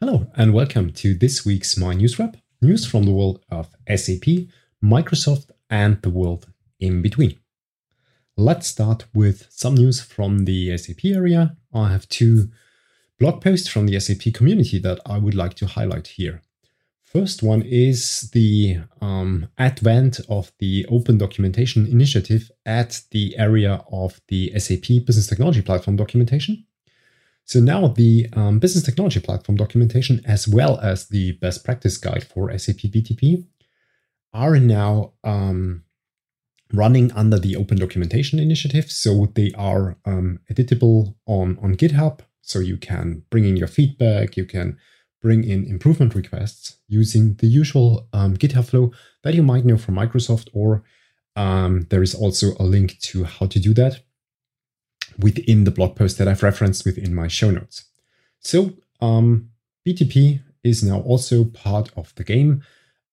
Hello, and welcome to this week's My News Wrap news from the world of SAP, Microsoft, and the world in between. Let's start with some news from the SAP area. I have two blog posts from the SAP community that I would like to highlight here. First one is the um, advent of the Open Documentation Initiative at the area of the SAP Business Technology Platform documentation. So now the um, business technology platform documentation, as well as the best practice guide for SAP BTP, are now um, running under the Open Documentation Initiative. So they are um, editable on, on GitHub. So you can bring in your feedback, you can bring in improvement requests using the usual um, GitHub flow that you might know from Microsoft, or um, there is also a link to how to do that within the blog post that I've referenced within my show notes. So um, BTP is now also part of the game.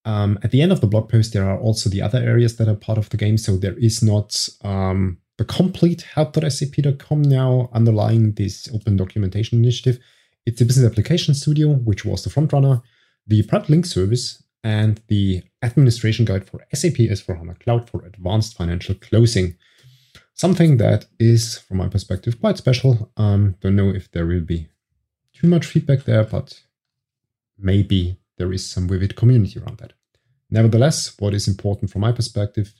Um, at the end of the blog post, there are also the other areas that are part of the game. So there is not um, the complete help.sap.com now underlying this open documentation initiative. It's the Business Application Studio, which was the frontrunner, the Private Link Service, and the administration guide for SAP S4HANA Cloud for advanced financial closing something that is, from my perspective, quite special. Um, don't know if there will be too much feedback there, but maybe there is some vivid community around that. Nevertheless, what is important from my perspective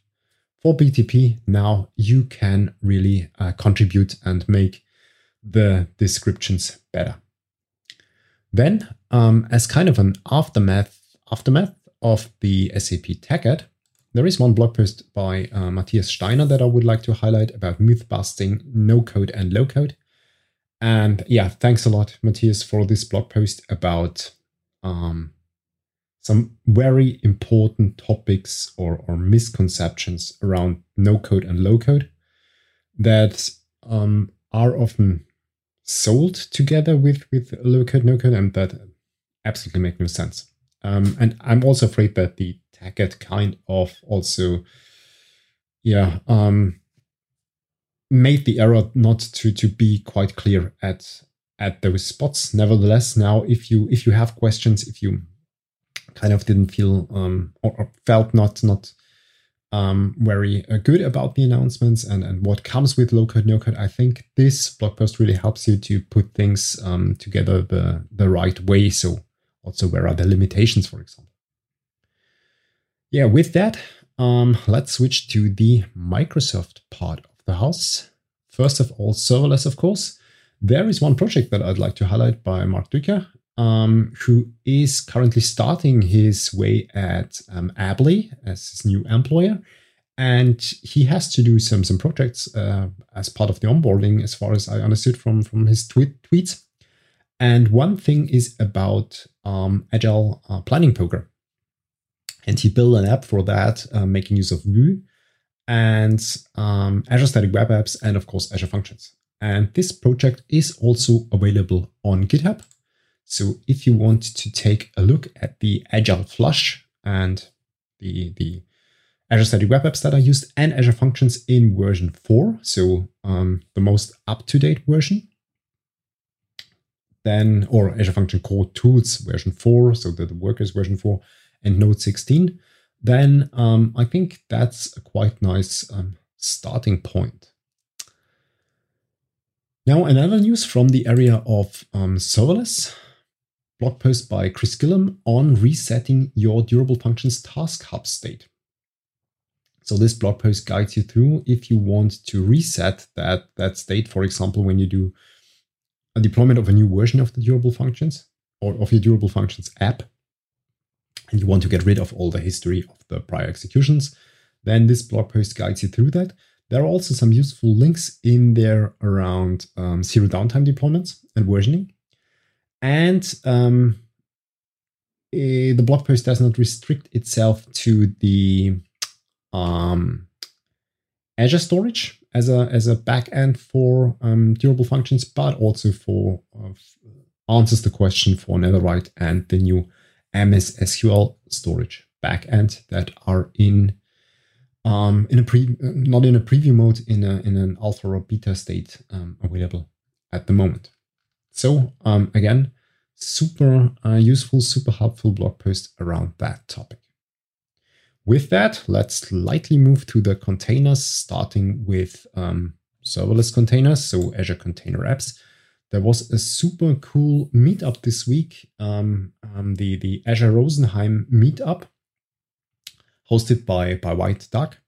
for BTP now, you can really uh, contribute and make the descriptions better. Then, um, as kind of an aftermath aftermath of the SAP TechEd, there is one blog post by uh, Matthias Steiner that I would like to highlight about myth busting, no code and low code. And yeah, thanks a lot, Matthias, for this blog post about um, some very important topics or, or misconceptions around no code and low code that um, are often sold together with, with low code, no code, and that absolutely make no sense. Um, and I'm also afraid that the TechEd kind of also, yeah, um, made the error not to to be quite clear at at those spots. Nevertheless, now if you if you have questions, if you kind of didn't feel um, or, or felt not not um, very uh, good about the announcements and, and what comes with low code, no code. I think this blog post really helps you to put things um, together the, the right way. So, also, where are the limitations, for example? Yeah, with that, um, let's switch to the Microsoft part of the house. First of all, serverless, of course. There is one project that I'd like to highlight by Marc Duiker, um, who is currently starting his way at um, Ably as his new employer. And he has to do some some projects uh, as part of the onboarding, as far as I understood from, from his tweet, tweets. And one thing is about um, Agile uh, Planning Poker. And he built an app for that, uh, making use of Vue and um, Azure Static Web Apps, and of course, Azure Functions. And this project is also available on GitHub. So if you want to take a look at the Agile Flush and the, the Azure Static Web Apps that are used and Azure Functions in version 4, so um, the most up-to-date version, then, or Azure Function Core Tools version 4, so the, the workers version 4, and Node 16, then um, I think that's a quite nice um, starting point. Now, another news from the area of um, serverless blog post by Chris Gillum on resetting your durable functions task hub state. So this blog post guides you through if you want to reset that, that state, for example, when you do a deployment of a new version of the durable functions or of your durable functions app, and you want to get rid of all the history of the prior executions, then this blog post guides you through that. There are also some useful links in there around um, zero downtime deployments and versioning. And um, eh, the blog post does not restrict itself to the um, Azure storage as a as a backend for um, durable functions, but also for uh, answers the question for Netherite and the new MS SQL storage backend that are in um, in a pre not in a preview mode in a in an alpha or beta state um, available at the moment. So um, again, super uh, useful, super helpful blog post around that topic. With that, let's slightly move to the containers, starting with um, serverless containers, so Azure Container Apps. There was a super cool meetup this week, um, um, the, the Azure Rosenheim meetup, hosted by, by White Duck.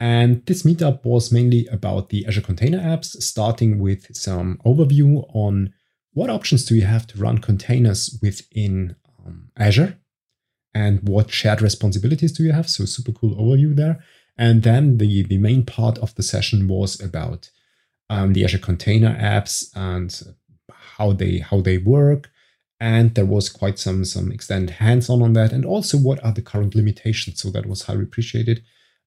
And this meetup was mainly about the Azure Container Apps, starting with some overview on what options do you have to run containers within um, Azure and what shared responsibilities do you have. So super cool overview there. And then the, the main part of the session was about um, the Azure Container Apps and how they how they work. And there was quite some some extended hands-on on that, and also what are the current limitations. So that was highly appreciated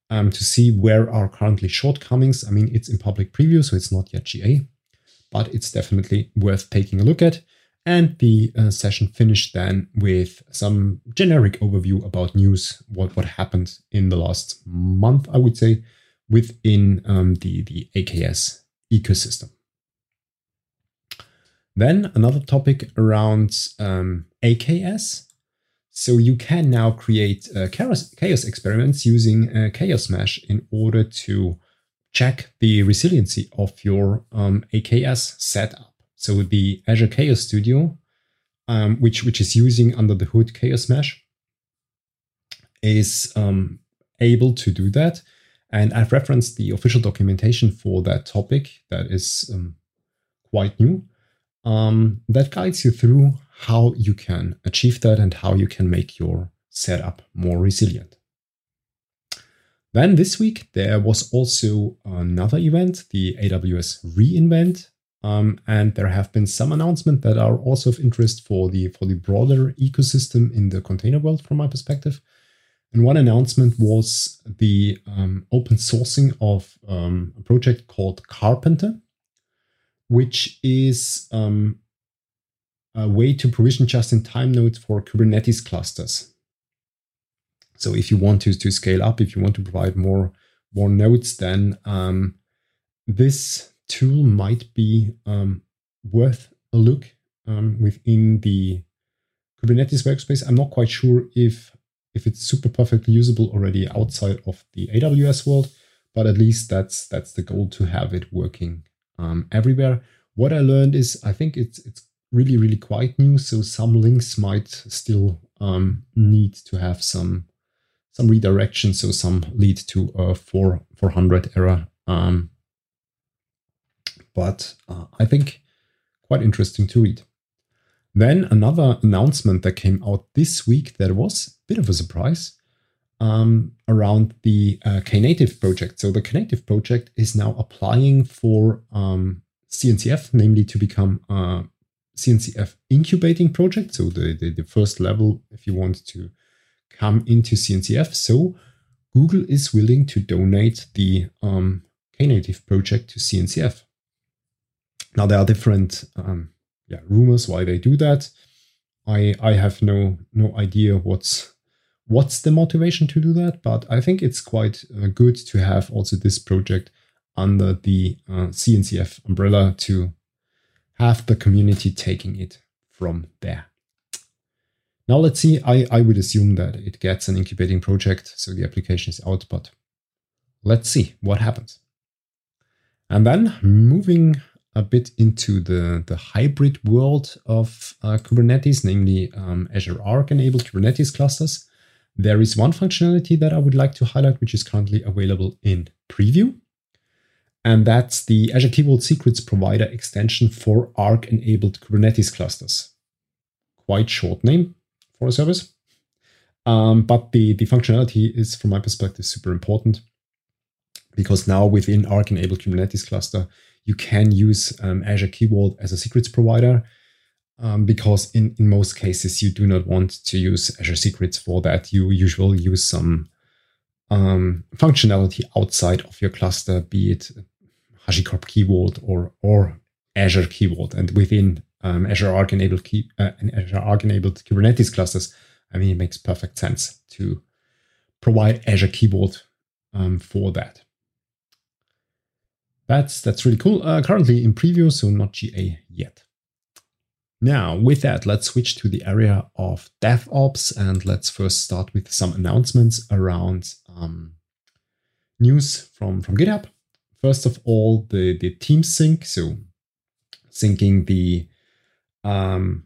um, to see where are currently shortcomings. I mean, it's in public preview, so it's not yet GA, but it's definitely worth taking a look at. And the uh, session finished then with some generic overview about news, what, what happened in the last month, I would say, within um, the, the AKS ecosystem. Then another topic around um, AKS. So you can now create uh, chaos, chaos experiments using uh, Chaos Mesh in order to check the resiliency of your um, AKS setup. So the Azure Chaos Studio, um, which, which is using under the hood Chaos Mesh, is um, able to do that. And I've referenced the official documentation for that topic that is um, quite new. Um, that guides you through how you can achieve that and how you can make your setup more resilient. Then this week, there was also another event, the AWS reInvent. Um, and there have been some announcements that are also of interest for the for the broader ecosystem in the container world from my perspective. And one announcement was the um, open sourcing of um, a project called Karpenter, which is um, a way to provision just-in-time nodes for Kubernetes clusters. So if you want to, to scale up, if you want to provide more, more nodes, then um, this tool might be um, worth a look um, within the Kubernetes workspace. I'm not quite sure if if it's super perfectly usable already outside of the AWS world, but at least that's that's the goal to have it working um, everywhere. What I learned is I think it's it's really really quite new, so some links might still um, need to have some some redirection, so some lead to a 4 400 error. Um, but uh, I think quite interesting to read. Then another announcement that came out this week that was a bit of a surprise um, around the uh, Knative project. So the Knative project is now applying for um, CNCF, namely to become a CNCF incubating project. So the, the, the first level, if you want to come into CNCF. So Google is willing to donate the um, Knative project to CNCF. Now there are different um, yeah rumors why they do that. I I have no no idea what's what's the motivation to do that, but I think it's quite uh, good to have also this project under the uh, CNCF umbrella to have the community taking it from there. Now let's see, I, I would assume that it gets an incubating project, so the application is out, but let's see what happens. And then moving a bit into the, the hybrid world of uh, Kubernetes, namely um, Azure Arc enabled Kubernetes clusters. There is one functionality that I would like to highlight, which is currently available in preview. And that's the Azure Key Vault Secrets Provider extension for Arc enabled Kubernetes clusters. Quite short name for a service. Um, but the, the functionality is, from my perspective, super important because now within Arc enabled Kubernetes cluster, you can use um, Azure Key Vault as a secrets provider um, because in, in most cases you do not want to use Azure Secrets for that. You usually use some um, functionality outside of your cluster, be it HashiCorp Key Vault or or Azure Key Vault, and within um, Azure Arc enabled key, uh, Azure Arc enabled Kubernetes clusters. I mean, it makes perfect sense to provide Azure Key Vault um, for that. That's that's really cool. Uh, currently in preview, so not GA yet. Now, with that, let's switch to the area of DevOps and let's first start with some announcements around um, news from, from GitHub. First of all, the, the team sync, so syncing the um,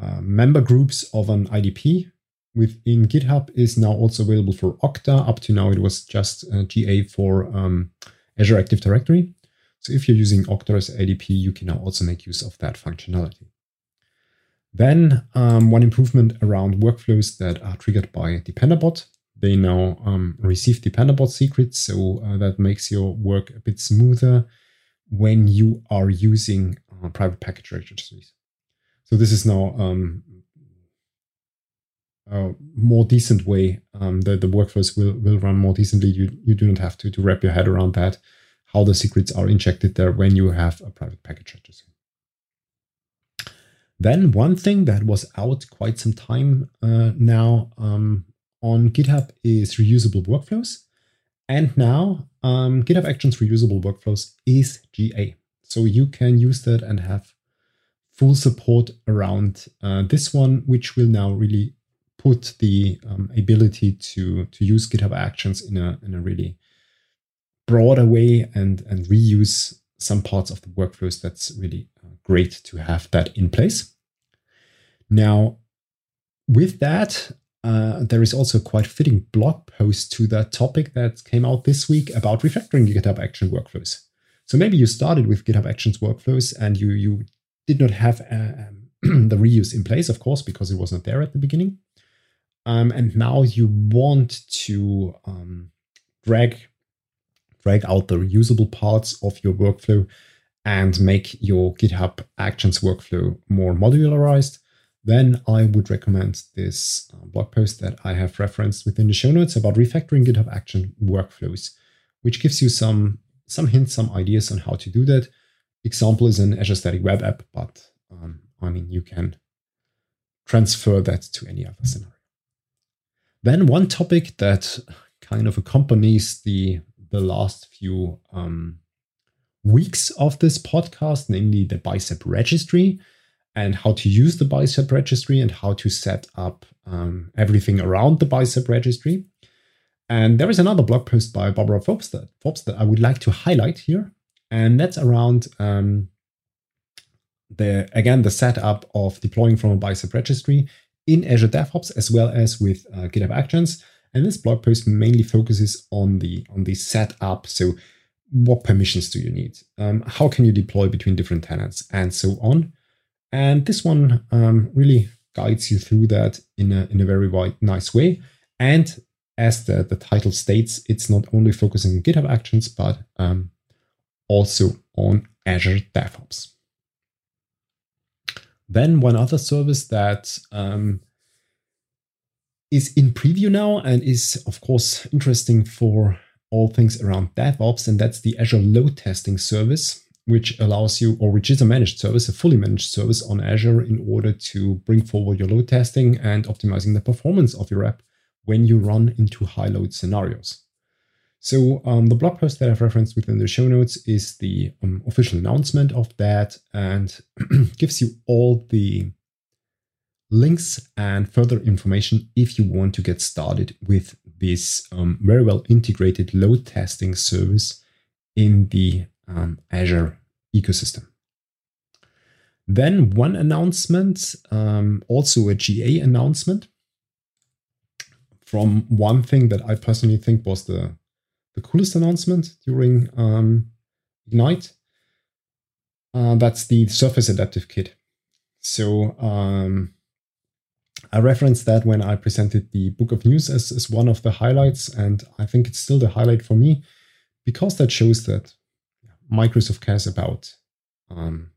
uh, member groups of an IDP within GitHub is now also available for Okta. Up to now, it was just uh, GA for um, Azure Active Directory. So if you're using Okta as IDP, you can now also make use of that functionality. Then um, one improvement around workflows that are triggered by Dependabot. They now um, receive Dependabot secrets, so uh, that makes your work a bit smoother when you are using uh, private package registries. So this is now um, a more decent way. Um, the, the workflows will, will run more decently. You, you do not have to, to wrap your head around that, how the secrets are injected there when you have a private package registry. Then one thing that was out quite some time uh, now um, on GitHub is reusable workflows. And now um, GitHub Actions reusable workflows is GA. So you can use that and have full support around uh, this one, which will now really put the um, ability to to use GitHub Actions in a in a really broader way and and reuse some parts of the workflows. That's really uh, great to have that in place. Now, with that, uh, there is also a quite fitting blog post to that topic that came out this week about refactoring GitHub Action workflows. So maybe you started with GitHub Actions workflows and you you did not have uh, um, the reuse in place, of course, because it was not there at the beginning. Um, and now you want to um, drag drag out the reusable parts of your workflow and make your GitHub Actions workflow more modularized, then I would recommend this uh, blog post that I have referenced within the show notes about refactoring GitHub Action workflows, which gives you some some hints, some ideas on how to do that. Example is an Azure Static Web App, but um, I mean you can transfer that to any other scenario. Then one topic that kind of accompanies the the last few um, weeks of this podcast, namely the Bicep registry and how to use the Bicep registry and how to set up um, everything around the Bicep registry. And there is another blog post by Barbara Forbes that, Forbes that I would like to highlight here, and that's around um, the again the setup of deploying from a Bicep registry in Azure DevOps as well as with uh, GitHub Actions. And this blog post mainly focuses on the on the setup. So, what permissions do you need? Um, how can you deploy between different tenants, and so on. And this one um, really guides you through that in a in a very wide, nice way. And as the, the title states, it's not only focusing on GitHub Actions, but um, also on Azure DevOps. Then one other service that um, is in preview now and is of course interesting for all things around DevOps, and that's the Azure load testing service, which allows you, or which is a managed service, a fully managed service on Azure in order to bring forward your load testing and optimizing the performance of your app when you run into high load scenarios. So um, the blog post that I've referenced within the show notes is the um, official announcement of that and gives you all the links and further information if you want to get started with this um, very well integrated load testing service in the um, Azure ecosystem. Then one announcement, um, also a GA announcement from one thing that I personally think was the the coolest announcement during um, Ignite. Uh, that's the Surface Adaptive Kit. So um, I referenced that when I presented the Book of News as, as one of the highlights, and I think it's still the highlight for me because that shows that Microsoft cares about um,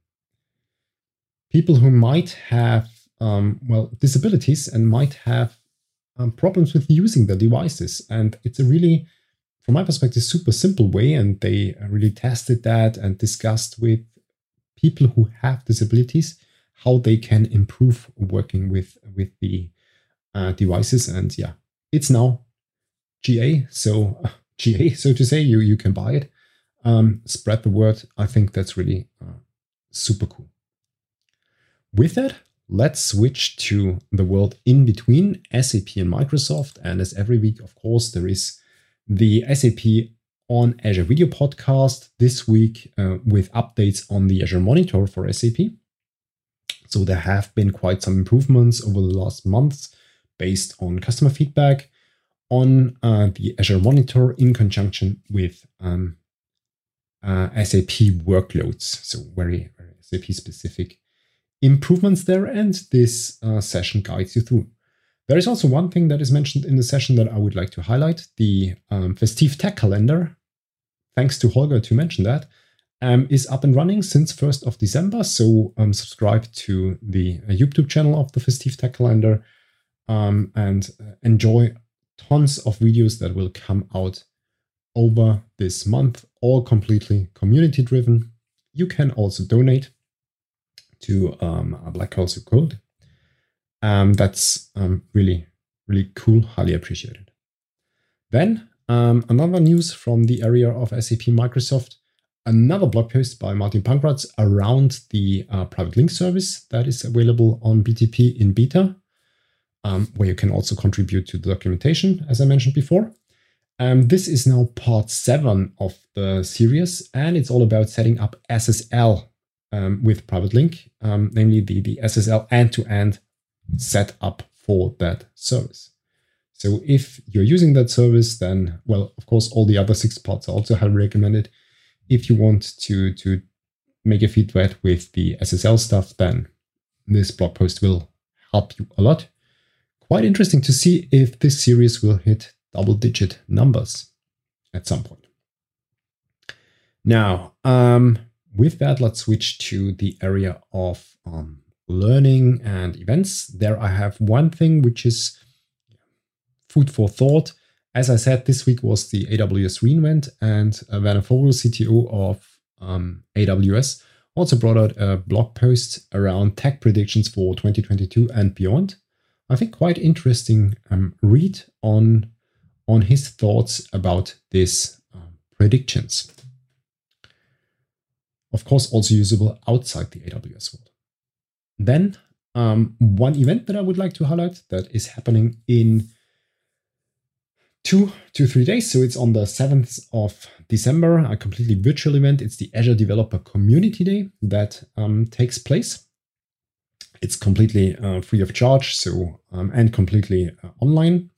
people who might have um, well disabilities and might have um, problems with using the devices, and it's a really from my perspective, super simple way. And they really tested that and discussed with people who have disabilities how they can improve working with with the uh, devices. And yeah, it's now GA, so uh, GA, so to say, you you can buy it. Um, spread the word. I think that's really uh, super cool. with that, let's switch to the world in between SAP and Microsoft. And as every week, of course, there is the SAP on Azure video podcast this week uh, with updates on the Azure Monitor for SAP. So there have been quite some improvements over the last months based on customer feedback on uh, the Azure Monitor in conjunction with um, uh, SAP workloads. So very, very SAP specific improvements there, and this uh, session guides you through. There is also one thing that is mentioned in the session that I would like to highlight the um, Festive Tech Calendar. Thanks to Holger to mention that. Um, is up and running since 1st of December. So um, subscribe to the uh, YouTube channel of the Festive Tech Calendar um, and uh, enjoy tons of videos that will come out over this month, all completely community driven. You can also donate to um, Black Girls Code. Um, that's um, really, really cool, highly appreciated. Then um, another news from the area of SAP Microsoft, another blog post by Martin Pankraz around the uh, private link service that is available on BTP in beta, um, where you can also contribute to the documentation, as I mentioned before. Um, this is now part seven of the series, and it's all about setting up SSL um, with Private Link, um, namely the, the SSL end-to-end for that service. So if you're using that service, then, well, of course, all the other six parts are also highly recommended. If you want to, to make a feed feedback with the SSL stuff, then this blog post will help you a lot. Quite interesting to see if this series will hit double digit numbers at some point. Now, um, with that, let's switch to the area of um, learning and events. There I have one thing which is food for thought. As I said, this week was the AWS reInvent, and uh, Werner Vogel, CTO of um, AWS, also brought out a blog post around tech predictions for 2022 and beyond. I think quite interesting um, read on on his thoughts about these um, predictions of course, also usable outside the AWS world. Then um, one event that I would like to highlight that is happening in two to three days. So it's on the 7th of December, a completely virtual event. It's the Azure Developer Community Day that um, takes place. It's completely uh, free of charge, so um, and completely uh, online.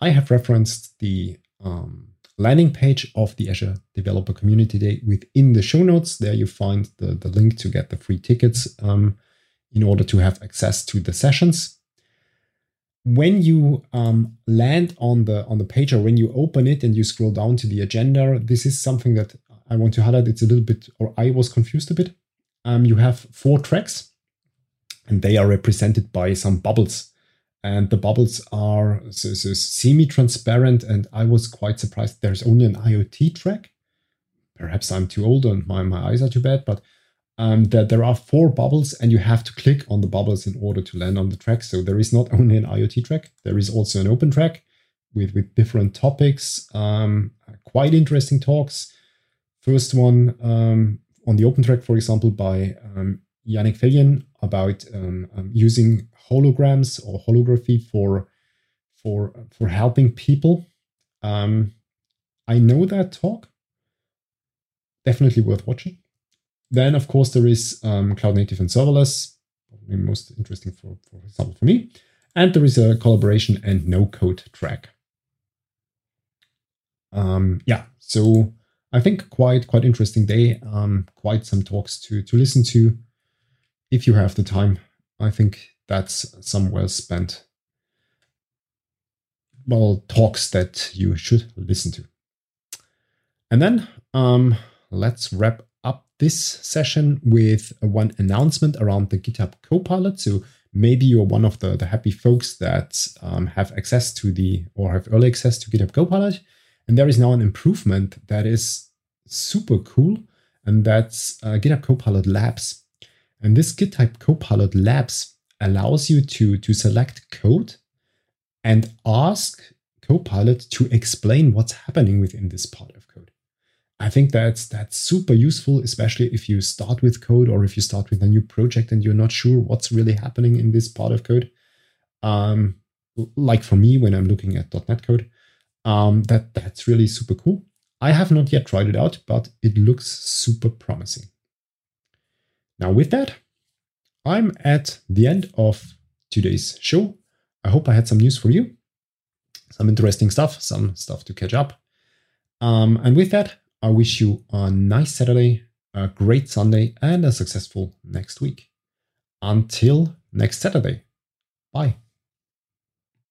I have referenced the um, landing page of the Azure Developer Community Day within the show notes. There you find the, the link to get the free tickets um, in order to have access to the sessions. When you um, land on the on the page or when you open it and you scroll down to the agenda, this is something that I want to highlight. It's a little bit, or I was confused a bit. Um, you have four tracks, and they are represented by some bubbles and the bubbles are so, so semi-transparent and i was quite surprised there's only an iot track perhaps i'm too old and my, my eyes are too bad but um, that there are four bubbles and you have to click on the bubbles in order to land on the track so there is not only an iot track there is also an open track with with different topics um, quite interesting talks first one um, on the open track for example by um, yannick Fellien about um, um, using holograms or holography for for for helping people. I know that talk. Definitely worth watching. Then, of course, there is um, cloud native and serverless, probably most interesting for, for example for me. And there is a collaboration and no code track. Um, yeah, so I think quite quite interesting day. Um, quite some talks to to listen to if you have the time. I think that's some well spent well talks that you should listen to. And then um, let's wrap this session with one announcement around the GitHub Copilot. So maybe you're one of the, the happy folks that um, have access to the or have early access to GitHub Copilot. And there is now an improvement that is super cool, and that's uh, GitHub Copilot Labs. And this GitHub Copilot Labs allows you to, to select code and ask Copilot to explain what's happening within this part of code. I think that's that's super useful, especially if you start with code or if you start with a new project and you're not sure what's really happening in this part of code. Um, like for me, when I'm looking at .NET code, um, that that's really super cool. I have not yet tried it out, but it looks super promising. Now, with that, I'm at the end of today's show. I hope I had some news for you, some interesting stuff, some stuff to catch up. Um, and with that, I wish you a nice Saturday, a great Sunday, and a successful next week. Until next Saturday. Bye.